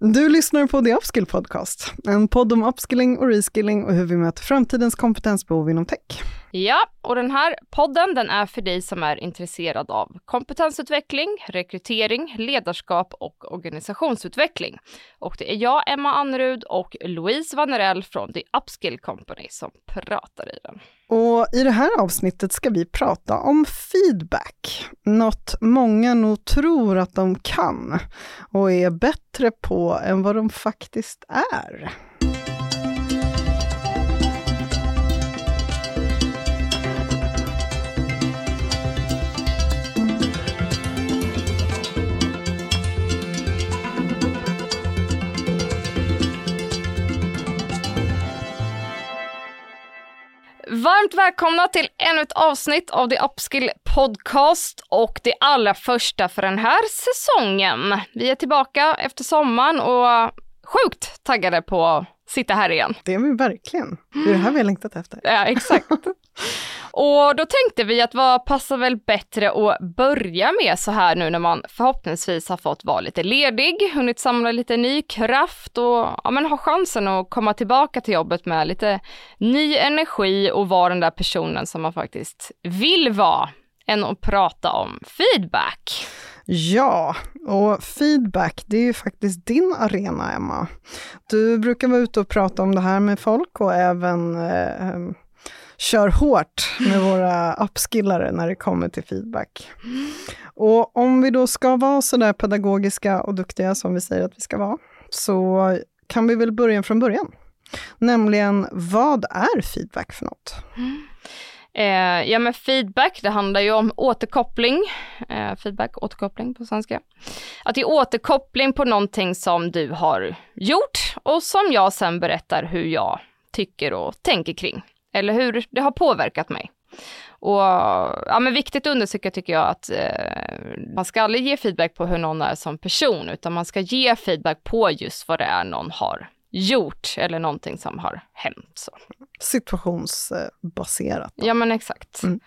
Du lyssnar på The Upskill Podcast, en podd om upskilling och reskilling och hur vi möter framtidens kompetensbehov inom tech. Ja, och den här podden den är för dig som är intresserad av kompetensutveckling, rekrytering, ledarskap och organisationsutveckling. Och det är jag, Emma Annerud och Louise Vanerell från The Upskill Company som pratar i den. Och i det här avsnittet ska vi prata om feedback, något många nog tror att de kan och är bättre på än vad de faktiskt är. Varmt välkomna till ännu ett avsnitt av The Upskill Podcast och det allra första för den här säsongen. Vi är tillbaka efter sommaren och sjukt taggade på sitta här igen. Det är vi verkligen. Det är det här vi har längtat efter. Ja, exakt. Och då tänkte vi att vad passar väl bättre att börja med så här nu när man förhoppningsvis har fått vara lite ledig, hunnit samla lite ny kraft och ja, men ha chansen att komma tillbaka till jobbet med lite ny energi och vara den där personen som man faktiskt vill vara, än att prata om feedback. Ja, och feedback, det är ju faktiskt din arena, Emma. Du brukar vara ute och prata om det här med folk och även eh, kör hårt med våra upskillare när det kommer till feedback. Och om vi då ska vara så där pedagogiska och duktiga som vi säger att vi ska vara, så kan vi väl börja från början. Nämligen, vad är feedback för något? Eh, ja men feedback, det handlar ju om återkoppling. Eh, feedback, återkoppling på svenska. Att det är återkoppling på någonting som du har gjort och som jag sen berättar hur jag tycker och tänker kring eller hur det har påverkat mig. Och ja, men viktigt att undersöka tycker jag att eh, man ska aldrig ge feedback på hur någon är som person, utan man ska ge feedback på just vad det är någon har gjort eller någonting som har hänt. Så. Situationsbaserat. Ja men exakt. Mm.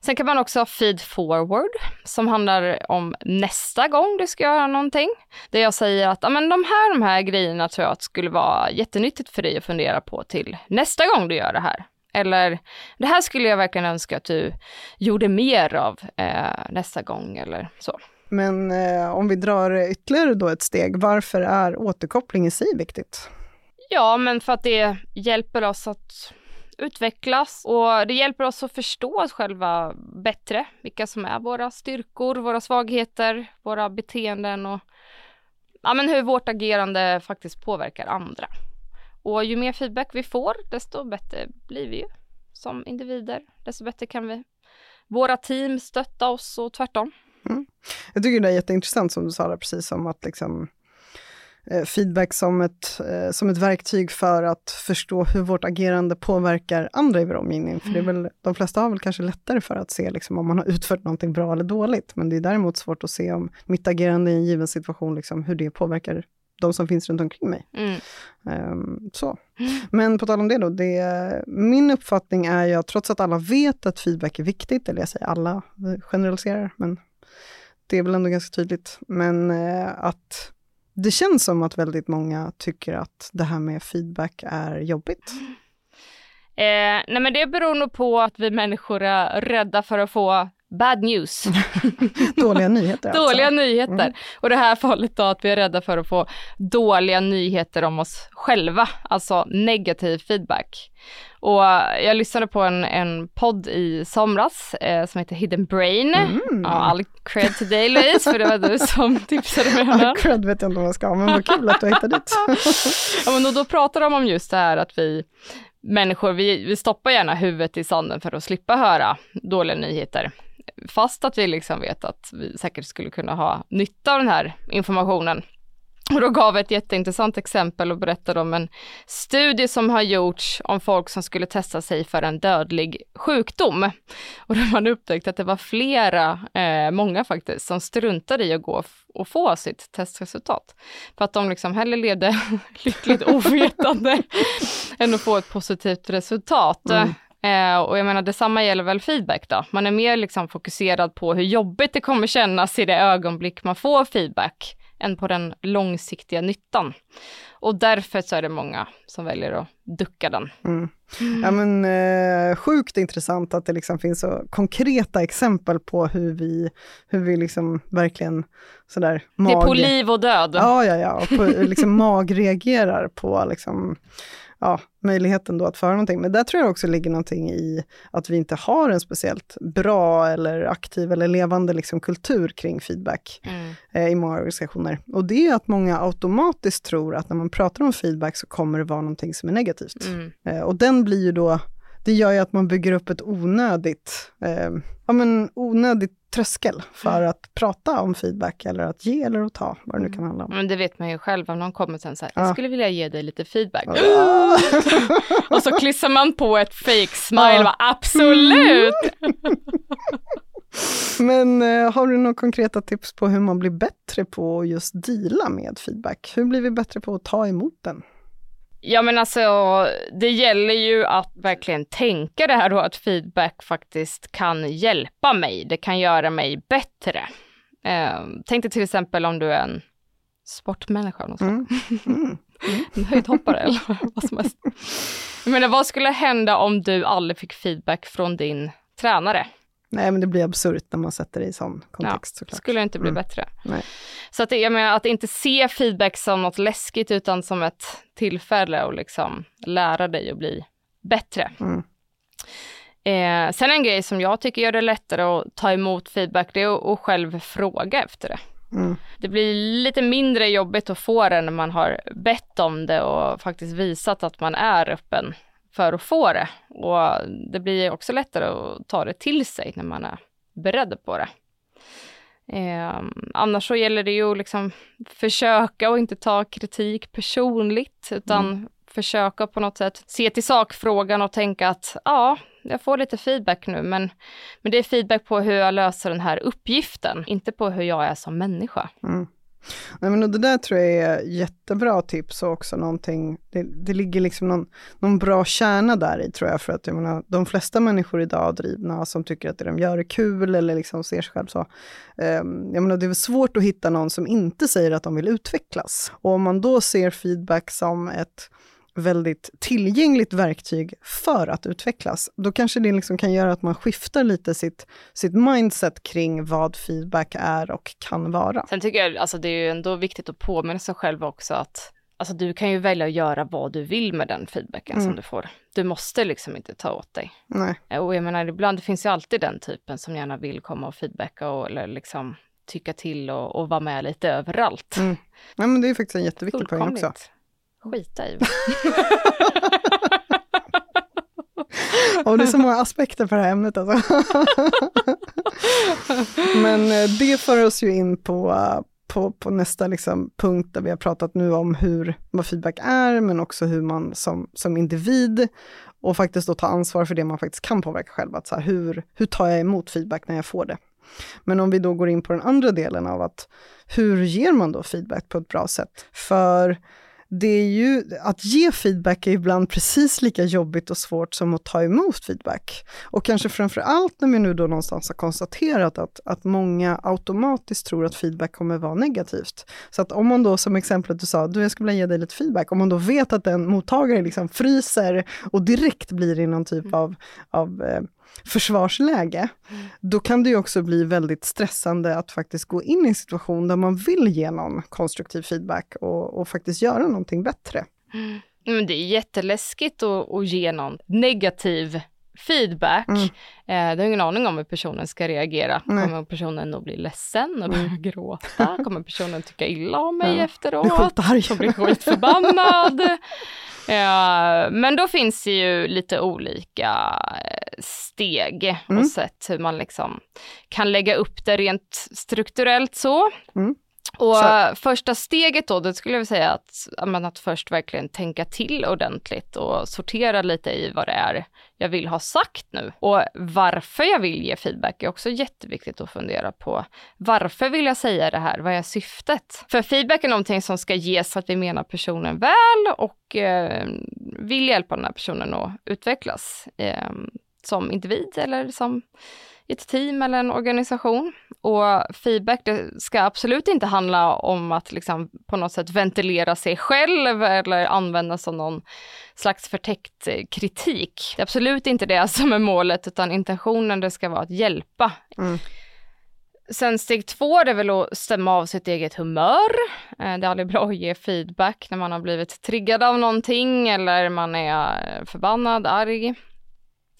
Sen kan man också ha feed forward som handlar om nästa gång du ska göra någonting. Där jag säger att men de, här, de här grejerna tror jag att skulle vara jättenyttigt för dig att fundera på till nästa gång du gör det här. Eller det här skulle jag verkligen önska att du gjorde mer av eh, nästa gång eller så. Men eh, om vi drar ytterligare då ett steg, varför är återkoppling i sig viktigt? Ja, men för att det hjälper oss att utvecklas och det hjälper oss att förstå oss själva bättre, vilka som är våra styrkor, våra svagheter, våra beteenden och ja, men hur vårt agerande faktiskt påverkar andra. Och ju mer feedback vi får, desto bättre blir vi ju som individer. Desto bättre kan vi våra team stötta oss och tvärtom. Mm. Jag tycker det är jätteintressant som du sa där, precis om att liksom, feedback som ett, eh, som ett verktyg för att förstå hur vårt agerande påverkar andra i vår omgivning. För det är mm. väl, de flesta har väl kanske lättare för att se liksom, om man har utfört någonting bra eller dåligt, men det är däremot svårt att se om mitt agerande i en given situation, liksom, hur det påverkar de som finns runt omkring mig. Mm. Um, så. Men på tal om det då, det, min uppfattning är ju att trots att alla vet att feedback är viktigt, eller jag säger alla, generaliserar, men det är väl ändå ganska tydligt, men uh, att det känns som att väldigt många tycker att det här med feedback är jobbigt. Eh, nej men det beror nog på att vi människor är rädda för att få bad news. dåliga nyheter alltså. Dåliga nyheter. Mm. Och det här fallet då att vi är rädda för att få dåliga nyheter om oss själva, alltså negativ feedback. Och jag lyssnade på en, en podd i somras eh, som heter Hidden Brain. Mm. Ja, all cred till dig Louise, för det var du som tipsade mig om den. All cred vet jag inte vad jag ska ha, men vad kul att du hittade dit. ja, men då, då pratar de om just det här att vi människor, vi, vi stoppar gärna huvudet i sanden för att slippa höra dåliga nyheter fast att vi liksom vet att vi säkert skulle kunna ha nytta av den här informationen. Och då gav ett jätteintressant exempel och berättade om en studie som har gjorts om folk som skulle testa sig för en dödlig sjukdom. Och då har man upptäckt att det var flera, eh, många faktiskt, som struntade i att gå och få sitt testresultat. För att de liksom hellre levde lyckligt ovetande än att få ett positivt resultat. Mm. Eh, och jag menar detsamma gäller väl feedback då. Man är mer liksom fokuserad på hur jobbigt det kommer kännas i det ögonblick man får feedback än på den långsiktiga nyttan. Och därför så är det många som väljer att ducka den. Mm. Ja, men, eh, sjukt intressant att det liksom finns så konkreta exempel på hur vi, hur vi liksom verkligen sådär mag... Det är på liv och död. Ja, ja, ja. Och på, liksom magreagerar på liksom ja, möjligheten då att föra någonting. Men där tror jag också ligger någonting i att vi inte har en speciellt bra eller aktiv eller levande liksom kultur kring feedback mm. eh, i många organisationer. Och det är att många automatiskt tror att när man pratar om feedback så kommer det vara någonting som är negativt. Mm. Eh, och den blir ju då det gör ju att man bygger upp ett onödigt, eh, ja men onödigt tröskel för mm. att prata om feedback eller att ge eller att ta, vad det nu kan handla om. Men det vet man ju själv, om någon kommer sen så här, ja. jag skulle vilja ge dig lite feedback. och så klistrar man på ett fake smile, ja. absolut! Men eh, har du några konkreta tips på hur man blir bättre på att just deala med feedback? Hur blir vi bättre på att ta emot den? Ja men alltså det gäller ju att verkligen tänka det här då att feedback faktiskt kan hjälpa mig. Det kan göra mig bättre. Eh, tänk dig till exempel om du är en sportmänniska. Mm. Mm. Mm. Höjdhoppare eller vad som helst. Jag menar vad skulle hända om du aldrig fick feedback från din tränare? Nej, men det blir absurt när man sätter det i sån kontext ja, såklart. skulle inte bli mm. bättre. Nej. Så att, jag menar, att inte se feedback som något läskigt utan som ett tillfälle att liksom lära dig att bli bättre. Mm. Eh, sen en grej som jag tycker gör det lättare att ta emot feedback, det är att, själv fråga efter det. Mm. Det blir lite mindre jobbigt att få det när man har bett om det och faktiskt visat att man är öppen för att få det. Och det blir också lättare att ta det till sig när man är beredd på det. Eh, annars så gäller det ju att liksom försöka och inte ta kritik personligt, utan mm. försöka på något sätt se till sakfrågan och tänka att ja, jag får lite feedback nu, men, men det är feedback på hur jag löser den här uppgiften, inte på hur jag är som människa. Mm. Nej, men det där tror jag är jättebra tips och också någonting, det, det ligger liksom någon, någon bra kärna där i tror jag, för att jag menar, de flesta människor idag drivna som tycker att det de gör är kul eller liksom ser sig själv så. Eh, jag menar, det är svårt att hitta någon som inte säger att de vill utvecklas. Och om man då ser feedback som ett väldigt tillgängligt verktyg för att utvecklas, då kanske det liksom kan göra att man skiftar lite sitt, sitt mindset kring vad feedback är och kan vara. Sen tycker jag, alltså det är ju ändå viktigt att påminna sig själv också att Alltså du kan ju välja att göra vad du vill med den feedbacken mm. som du får. Du måste liksom inte ta åt dig. Nej. Och jag menar ibland, det finns ju alltid den typen som gärna vill komma och feedbacka och eller liksom tycka till och, och vara med lite överallt. Mm. Ja men det är faktiskt en jätteviktig poäng också skita i. Och det är så många aspekter på det här ämnet alltså. Men eh, det för oss ju in på, på, på nästa liksom punkt där vi har pratat nu om hur, vad feedback är, men också hur man som, som individ och faktiskt då ta ansvar för det man faktiskt kan påverka själv. Att så här, hur, hur tar jag emot feedback när jag får det? Men om vi då går in på den andra delen av att hur ger man då feedback på ett bra sätt? För det är ju, att ge feedback är ibland precis lika jobbigt och svårt som att ta emot feedback. Och kanske framför allt när vi nu då någonstans har konstaterat att, att många automatiskt tror att feedback kommer vara negativt. Så att om man då, som exemplet du sa, du jag skulle vilja ge dig lite feedback, om man då vet att en mottagare liksom fryser och direkt blir i någon typ mm. av, av eh, försvarsläge, mm. då kan det ju också bli väldigt stressande att faktiskt gå in i en situation där man vill ge någon konstruktiv feedback och, och faktiskt göra någonting bättre. Mm. Men det är jätteläskigt att, att ge någon negativ feedback. Mm. Eh, du har ingen aning om hur personen ska reagera. Nej. Kommer personen att bli ledsen och börja mm. gråta? Kommer personen tycka illa om mig ja. efteråt? Bli skitförbannad. Ja, men då finns det ju lite olika eh, steg mm. och sätt hur man liksom kan lägga upp det rent strukturellt så. Mm. Och så. första steget då, det skulle jag vilja säga att, att först verkligen tänka till ordentligt och sortera lite i vad det är jag vill ha sagt nu. Och varför jag vill ge feedback är också jätteviktigt att fundera på. Varför vill jag säga det här? Vad är syftet? För feedback är någonting som ska ges för att vi menar personen väl och eh, vill hjälpa den här personen att utvecklas eh, som individ eller som ett team eller en organisation. Och feedback det ska absolut inte handla om att liksom på något sätt ventilera sig själv eller användas som någon slags förtäckt kritik. Det är absolut inte det som är målet, utan intentionen det ska vara att hjälpa. Mm. Sen steg två det är väl att stämma av sitt eget humör. Eh, det är aldrig bra att ge feedback när man har blivit triggad av någonting eller man är förbannad, arg.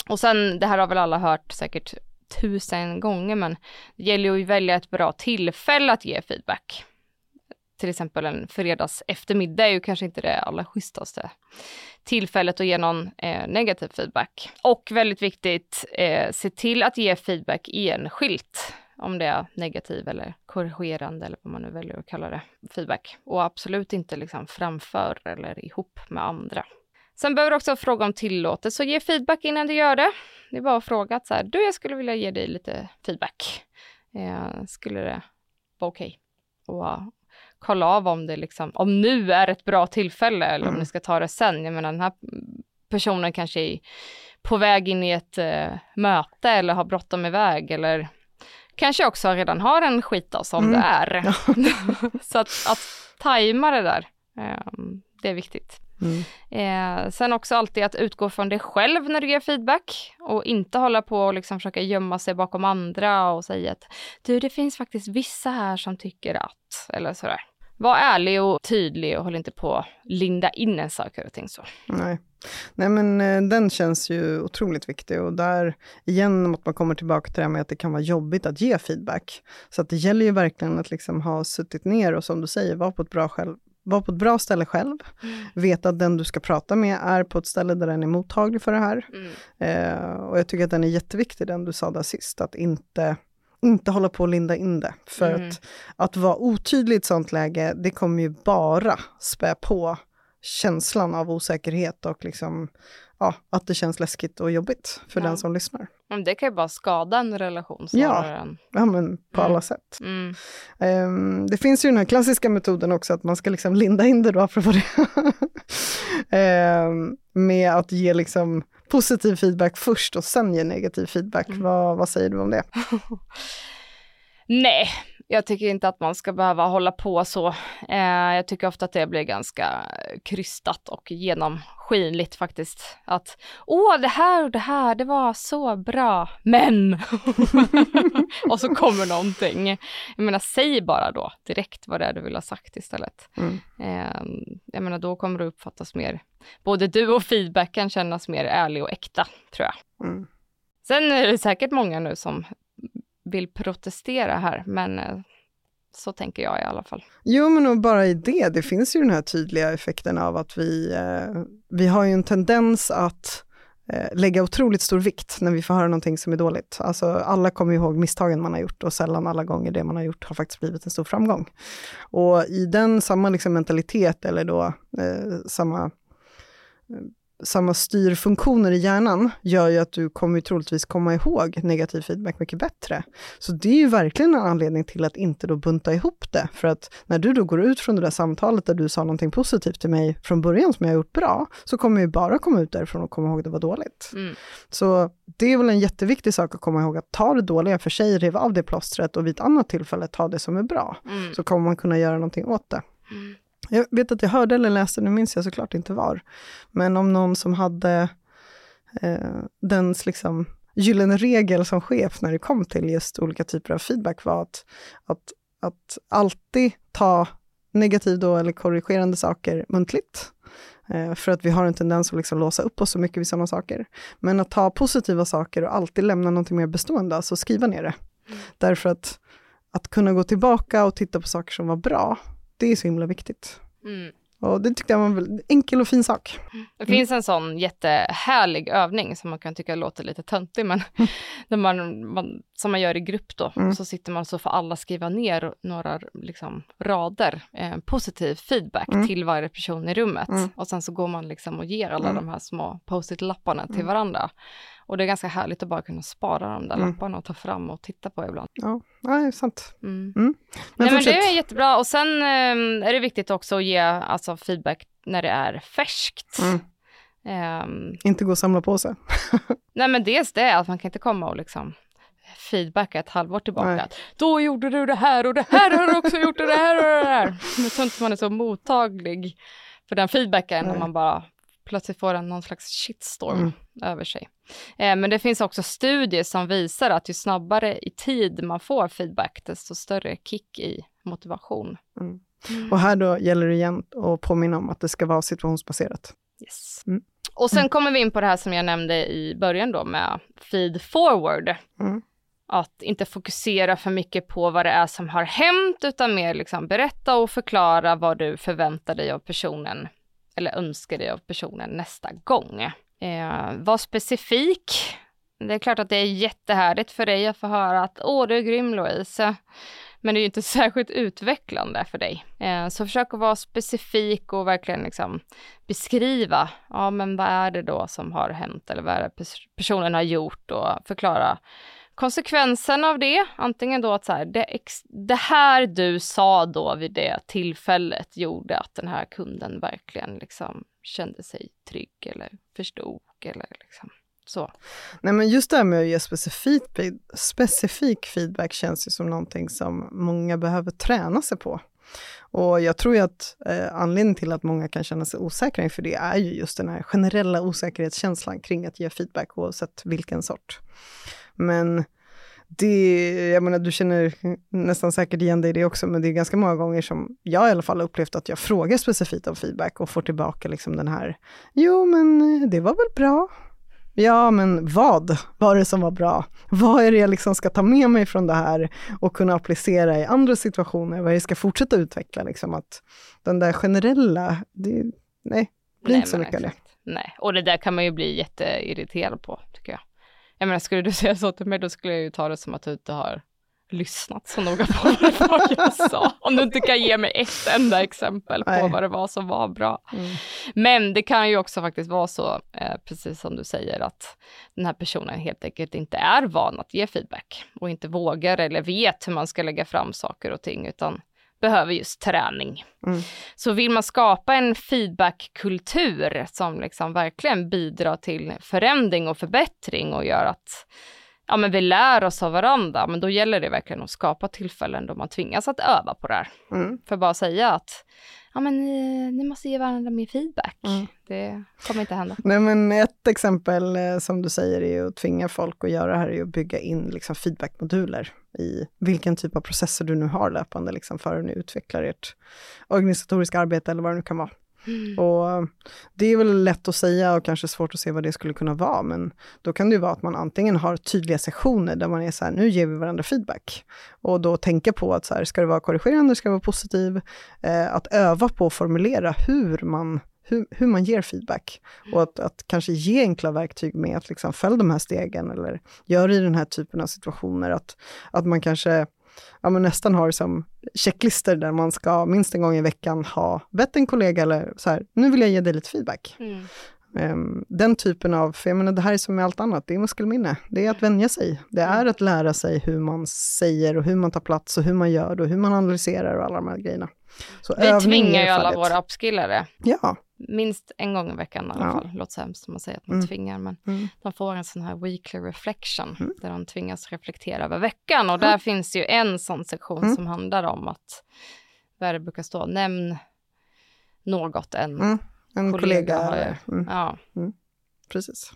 Och sen, det här har väl alla hört säkert tusen gånger, men det gäller ju att välja ett bra tillfälle att ge feedback. Till exempel en fredags eftermiddag är ju kanske inte det allra schysstaste tillfället att ge någon eh, negativ feedback. Och väldigt viktigt, eh, se till att ge feedback enskilt om det är negativ eller korrigerande eller vad man nu väljer att kalla det, feedback. Och absolut inte liksom framför eller ihop med andra. Sen behöver du också fråga om tillåtelse och ge feedback innan du gör det. Det är bara att fråga att så här, du jag skulle vilja ge dig lite feedback. Eh, skulle det vara okej? Okay? Och uh, kolla av om det liksom, om nu är ett bra tillfälle eller om mm. ni ska ta det sen. Jag menar den här personen kanske är på väg in i ett uh, möte eller har bråttom iväg eller kanske också redan har en skitdag som mm. det är. så att, att tajma det där, um, det är viktigt. Mm. Eh, sen också alltid att utgå från dig själv när du ger feedback och inte hålla på och liksom försöka gömma sig bakom andra och säga att du, det finns faktiskt vissa här som tycker att, eller sådär. Var ärlig och tydlig och håll inte på att linda in en saker och ting så. Nej. Nej men eh, den känns ju otroligt viktig och där igen att man kommer tillbaka till det här med att det kan vara jobbigt att ge feedback. Så att det gäller ju verkligen att liksom ha suttit ner och som du säger, vara på ett bra själv, vara på ett bra ställe själv, mm. veta att den du ska prata med är på ett ställe där den är mottaglig för det här. Mm. Eh, och jag tycker att den är jätteviktig, den du sa där sist, att inte, inte hålla på och linda in det. För mm. att, att vara otydlig i ett sånt läge, det kommer ju bara spä på känslan av osäkerhet och liksom, ja, att det känns läskigt och jobbigt för ja. den som lyssnar. Men det kan ju bara skada en relation snarare ja. än... Ja, men på mm. alla sätt. Mm. Um, det finns ju den här klassiska metoden också, att man ska liksom linda in det då, apropå det. um, med att ge liksom positiv feedback först och sen ge negativ feedback. Mm. Vad, vad säger du om det? Nej, jag tycker inte att man ska behöva hålla på så. Eh, jag tycker ofta att det blir ganska krystat och genomskinligt faktiskt. Att åh, det här och det här, det var så bra, men och så kommer någonting. Jag menar, säg bara då direkt vad det är du vill ha sagt istället. Mm. Eh, jag menar, då kommer det uppfattas mer, både du och feedbacken kännas mer ärlig och äkta, tror jag. Mm. Sen är det säkert många nu som vill protestera här, men eh, så tänker jag i alla fall. Jo, men och bara i det, det finns ju den här tydliga effekten av att vi, eh, vi har ju en tendens att eh, lägga otroligt stor vikt när vi får höra någonting som är dåligt. Alltså alla kommer ihåg misstagen man har gjort och sällan alla gånger det man har gjort har faktiskt blivit en stor framgång. Och i den samma liksom mentalitet eller då eh, samma eh, samma styrfunktioner i hjärnan gör ju att du kommer troligtvis komma ihåg negativ feedback mycket bättre. Så det är ju verkligen en anledning till att inte då bunta ihop det. För att när du då går ut från det där samtalet där du sa någonting positivt till mig från början som jag har gjort bra, så kommer jag bara komma ut därifrån och komma ihåg det var dåligt. Mm. Så det är väl en jätteviktig sak att komma ihåg, att ta det dåliga för sig, riva av det plåstret och vid ett annat tillfälle ta det som är bra. Mm. Så kommer man kunna göra någonting åt det. Mm. Jag vet att jag hörde eller läste, nu minns jag såklart inte var, men om någon som hade eh, dens liksom gyllene regel som chef när det kom till just olika typer av feedback var att, att, att alltid ta negativ då eller korrigerande saker muntligt. Eh, för att vi har en tendens att liksom låsa upp oss så mycket vid sådana saker. Men att ta positiva saker och alltid lämna någonting mer bestående, alltså skriva ner det. Mm. Därför att, att kunna gå tillbaka och titta på saker som var bra, det är så himla viktigt. Mm. Och det tyckte jag var en enkel och fin sak. Det finns en sån jättehärlig övning som man kan tycka låter lite töntig, men när man, man, som man gör i grupp då, mm. så sitter man så får alla skriva ner några liksom, rader, eh, positiv feedback mm. till varje person i rummet. Mm. Och sen så går man liksom och ger alla mm. de här små post-it-lapparna till mm. varandra. Och det är ganska härligt att bara kunna spara de där mm. lapparna och ta fram och titta på ibland. Ja, det är sant. Mm. Mm. Men, Nej, men det är jättebra. Och sen um, är det viktigt också att ge alltså, feedback när det är färskt. Um, inte gå och samla på sig. nej men dels det, att man kan inte komma och liksom feedback ett halvår tillbaka. Nej. Då gjorde du det här och det här har du också gjort och det här och det här. Jag tror inte man är så mottaglig för den feedbacken Nej. när man bara plötsligt får en någon slags shitstorm mm. Över sig. Eh, men det finns också studier som visar att ju snabbare i tid man får feedback, desto större kick i motivation. Mm. Mm. Och här då gäller det igen att påminna om att det ska vara situationsbaserat. Yes. Mm. Och sen kommer vi in på det här som jag nämnde i början då med feed forward. Mm. Att inte fokusera för mycket på vad det är som har hänt, utan mer liksom berätta och förklara vad du förväntar dig av personen eller önskar dig av personen nästa gång. Eh, var specifik. Det är klart att det är jättehärligt för dig att få höra att åh, du är grym Louise. Men det är ju inte särskilt utvecklande för dig. Eh, så försök att vara specifik och verkligen liksom beskriva, ja men vad är det då som har hänt eller vad är det personen har gjort och förklara konsekvensen av det. Antingen då att så här, det, det, här du sa då vid det tillfället gjorde att den här kunden verkligen liksom kände sig trygg eller förstod eller liksom så. Nej men just det här med att ge specifik, specifik feedback känns ju som någonting som många behöver träna sig på. Och jag tror ju att eh, anledningen till att många kan känna sig osäkra inför det är ju just den här generella osäkerhetskänslan kring att ge feedback oavsett vilken sort. Men det, jag menar, du känner nästan säkert igen dig i det också, men det är ganska många gånger som jag i alla fall upplevt att jag frågar specifikt om feedback och får tillbaka liksom den här, jo men det var väl bra, Ja, men vad var det som var bra? Vad är det jag liksom ska ta med mig från det här och kunna applicera i andra situationer? Vad jag ska fortsätta utveckla? Liksom att den där generella, det, nej, blir nej, inte så mycket av det. Nej, och det där kan man ju bli jätteirriterad på, tycker jag. Jag menar, skulle du säga så till mig, då skulle jag ju ta det som att du inte har lyssnat så noga på vad jag sa. Om du inte kan ge mig ett enda exempel på Nej. vad det var som var bra. Mm. Men det kan ju också faktiskt vara så, eh, precis som du säger, att den här personen helt enkelt inte är van att ge feedback och inte vågar eller vet hur man ska lägga fram saker och ting, utan behöver just träning. Mm. Så vill man skapa en feedbackkultur som liksom verkligen bidrar till förändring och förbättring och gör att ja, men vi lär oss av varandra, men då gäller det verkligen att skapa tillfällen då man tvingas att öva på det här. Mm. För bara säga att ja, men ni, ni måste ge varandra mer feedback. Mm. Det kommer inte hända. Nej, men ett exempel eh, som du säger är att tvinga folk att göra det här är att bygga in liksom, feedbackmoduler i vilken typ av processer du nu har löpande liksom, för att ni utvecklar ert organisatoriska arbete eller vad det nu kan vara. Mm. Och det är väl lätt att säga och kanske svårt att se vad det skulle kunna vara, men då kan det ju vara att man antingen har tydliga sessioner där man är så här, nu ger vi varandra feedback. Och då tänka på att så här, ska det vara korrigerande, ska det vara positiv? Eh, att öva på att formulera hur man hur, hur, man ger feedback. Och att, att, kanske ge enkla verktyg med att liksom följa de här stegen eller gör i den här typen av situationer. Att, att man kanske ja, men nästan har som checklister där man ska minst en gång i veckan ha bett en kollega eller så här, nu vill jag ge dig lite feedback. Mm. Um, den typen av, för jag menar det här är som med allt annat, det är muskelminne. Det är att vänja sig. Det är mm. att lära sig hur man säger och hur man tar plats och hur man gör och hur man analyserar och alla de här grejerna. Så Vi tvingar ju alla våra uppskillare. Ja. Minst en gång i veckan i alla ja. fall. Låter så hemskt som man säger att man mm. tvingar, men mm. de får en sån här weekly reflection, mm. där de tvingas reflektera över veckan. Och där finns ju en sån sektion mm. som handlar om att, vad det brukar stå, nämn något en, mm. en kollega. kollega mm. ja. Precis.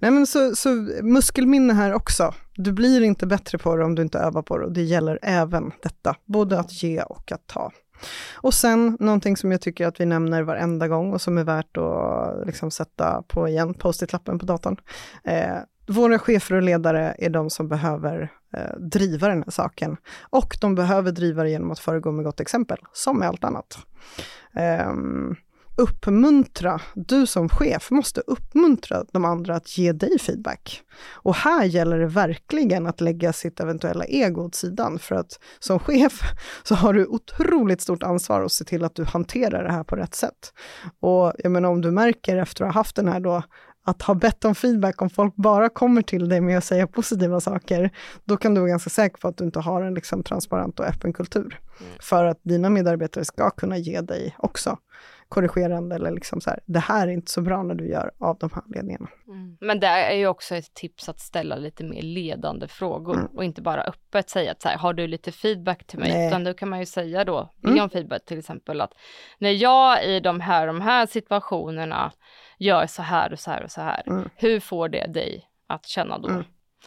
Nej men så, så muskelminne här också. Du blir inte bättre på det om du inte övar på det och det gäller även detta, både att ge och att ta. Och sen någonting som jag tycker att vi nämner varenda gång och som är värt att liksom sätta på igen, post-it-lappen på datorn. Eh, våra chefer och ledare är de som behöver eh, driva den här saken. Och de behöver driva det genom att föregå med gott exempel, som med allt annat. Um, uppmuntra, du som chef måste uppmuntra de andra att ge dig feedback. Och här gäller det verkligen att lägga sitt eventuella ego åt sidan, för att som chef så har du otroligt stort ansvar att se till att du hanterar det här på rätt sätt. Och jag menar om du märker efter att ha haft den här då att ha bett om feedback, om folk bara kommer till dig med att säga positiva saker, då kan du vara ganska säker på att du inte har en liksom transparent och öppen kultur. Mm. För att dina medarbetare ska kunna ge dig också korrigerande eller liksom så här, det här är inte så bra när du gör av de här anledningarna. Mm. Men det är ju också ett tips att ställa lite mer ledande frågor mm. och inte bara öppet säga att så här, har du lite feedback till mig? Nej. Utan då kan man ju säga då, be mm. om feedback till exempel att när jag i de här, de här situationerna gör så här och så här och så här, mm. hur får det dig att känna då? Mm.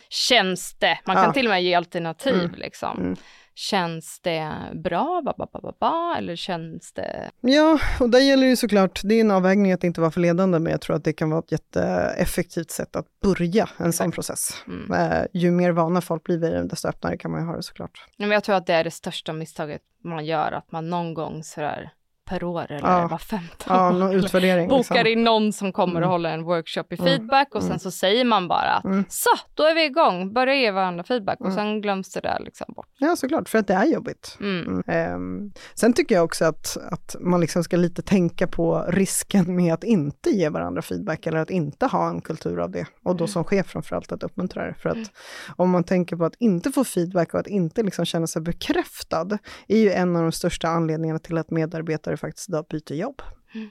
Känns det? Man kan ja. till och med ge alternativ mm. liksom. Känns det bra? Ba, ba, ba, ba, eller känns det... Ja, och där gäller ju såklart, det är en avvägning att inte vara för ledande, men jag tror att det kan vara ett jätteeffektivt sätt att börja en sån process. Mm. Uh, ju mer vana folk blir vid det, desto öppnare kan man ju ha det såklart. Men jag tror att det är det största misstaget man gör, att man någon gång sådär per år eller ja. var femte ja, år. Utvärdering, Bokar liksom. in någon som kommer mm. och håller en workshop i mm. feedback och sen mm. så säger man bara att mm. så, då är vi igång, börja ge varandra feedback och sen glöms det där liksom bort. Ja, såklart, för att det är jobbigt. Um, sen tycker jag också att, att man liksom ska lite tänka på risken med att inte ge varandra feedback eller att inte ha en kultur av det. Och då som chef framförallt att uppmuntra det. För att om man tänker på att inte få feedback och att inte liksom känna sig bekräftad, är ju en av de största anledningarna till att medarbetare faktiskt idag byter jobb. Mm.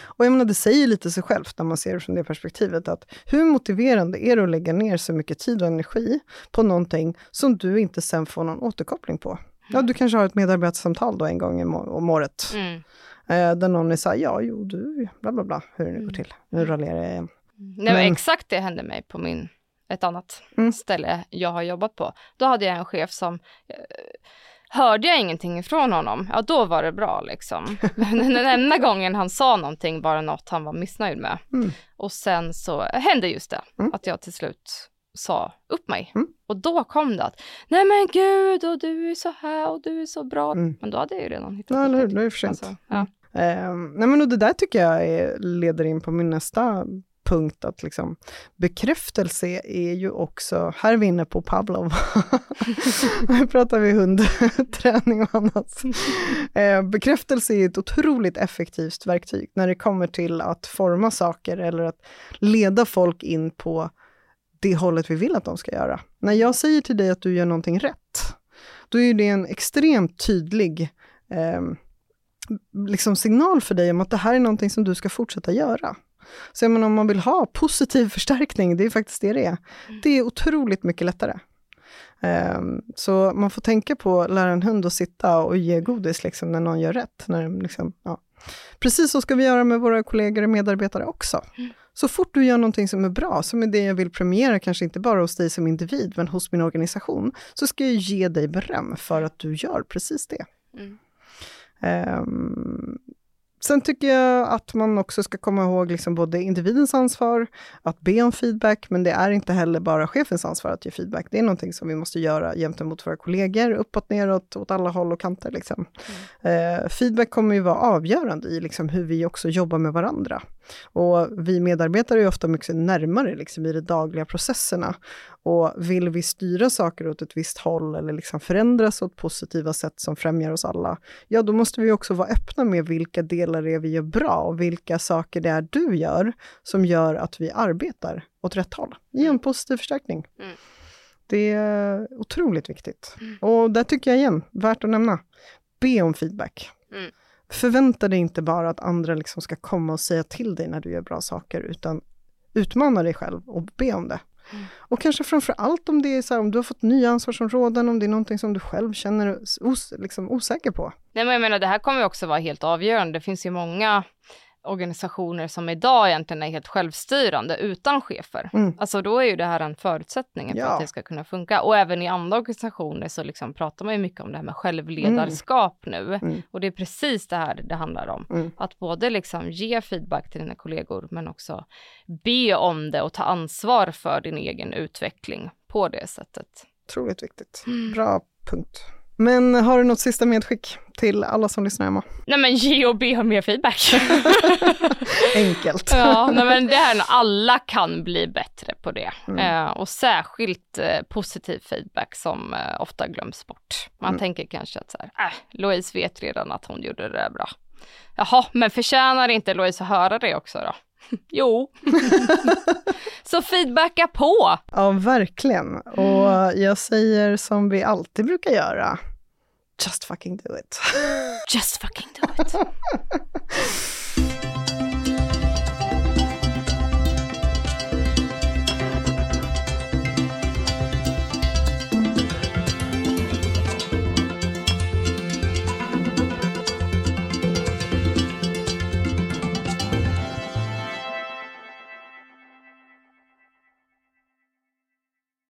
Och jag menar, det säger lite sig självt när man ser det från det perspektivet, att hur motiverande är det att lägga ner så mycket tid och energi på någonting som du inte sen får någon återkoppling på? Ja, du kanske har ett medarbetarsamtal då en gång om året, mm. eh, där någon är så här, ja, jo, du, bla bla bla, hur det nu går mm. till. Nu raljerar jag igen. Nej, men exakt det hände mig på min, ett annat mm. ställe jag har jobbat på. Då hade jag en chef som eh, Hörde jag ingenting ifrån honom, ja då var det bra liksom. Men den enda gången han sa någonting var det något han var missnöjd med. Mm. Och sen så hände just det, mm. att jag till slut sa upp mig. Mm. Och då kom det att, nej men gud, och du är så här och du är så bra. Mm. Men då hade jag ju redan hittat ja, eller, det. är för sent. Alltså, ja. Uh, nej men och det där tycker jag är, leder in på min nästa punkt att liksom, bekräftelse är ju också, här är vi inne på Pavlov, nu pratar vi hundträning och annat. Eh, bekräftelse är ett otroligt effektivt verktyg när det kommer till att forma saker eller att leda folk in på det hållet vi vill att de ska göra. När jag säger till dig att du gör någonting rätt, då är det en extremt tydlig eh, liksom signal för dig om att det här är någonting som du ska fortsätta göra. Så jag menar, om man vill ha positiv förstärkning, det är faktiskt det det är. Mm. Det är otroligt mycket lättare. Um, så man får tänka på att lära en hund att sitta och ge godis liksom, när någon gör rätt. När, liksom, ja. Precis så ska vi göra med våra kollegor och medarbetare också. Mm. Så fort du gör någonting som är bra, som är det jag vill premiera, kanske inte bara hos dig som individ, men hos min organisation, så ska jag ge dig beröm för att du gör precis det. Mm. Um, Sen tycker jag att man också ska komma ihåg liksom både individens ansvar att be om feedback, men det är inte heller bara chefens ansvar att ge feedback. Det är någonting som vi måste göra gentemot våra kollegor, uppåt, neråt, åt alla håll och kanter. Liksom. Mm. Eh, feedback kommer ju vara avgörande i liksom, hur vi också jobbar med varandra. Och vi medarbetare är ofta mycket närmare liksom, i de dagliga processerna. Och vill vi styra saker åt ett visst håll eller liksom förändras åt positiva sätt som främjar oss alla, ja då måste vi också vara öppna med vilka delar det är vi gör bra och vilka saker det är du gör som gör att vi arbetar åt rätt håll. Ge en positiv förstärkning. Mm. Det är otroligt viktigt. Mm. Och där tycker jag igen, värt att nämna, be om feedback. Mm. Förvänta dig inte bara att andra liksom ska komma och säga till dig när du gör bra saker, utan utmana dig själv och be om det. Mm. Och kanske framför allt om det är så här, om du har fått nya ansvarsområden, om det är någonting som du själv känner os, liksom osäker på. Nej men jag menar det här kommer också vara helt avgörande. Det finns ju många organisationer som idag egentligen är helt självstyrande utan chefer. Mm. Alltså då är ju det här en förutsättning ja. för att det ska kunna funka. Och även i andra organisationer så liksom pratar man ju mycket om det här med självledarskap mm. nu. Mm. Och det är precis det här det handlar om. Mm. Att både liksom ge feedback till dina kollegor men också be om det och ta ansvar för din egen utveckling på det sättet. Otroligt viktigt. Mm. Bra punkt. Men har du något sista medskick till alla som lyssnar hemma? Nej men ge och be om mer feedback. Enkelt. ja, nej, men det här, alla kan bli bättre på det. Mm. Eh, och särskilt eh, positiv feedback som eh, ofta glöms bort. Man mm. tänker kanske att så här, äh, Louise vet redan att hon gjorde det där bra. Jaha, men förtjänar inte Louise att höra det också då? jo. så feedbacka på! Ja, verkligen. Och jag säger som vi alltid brukar göra. Just fucking do it. Just fucking do it.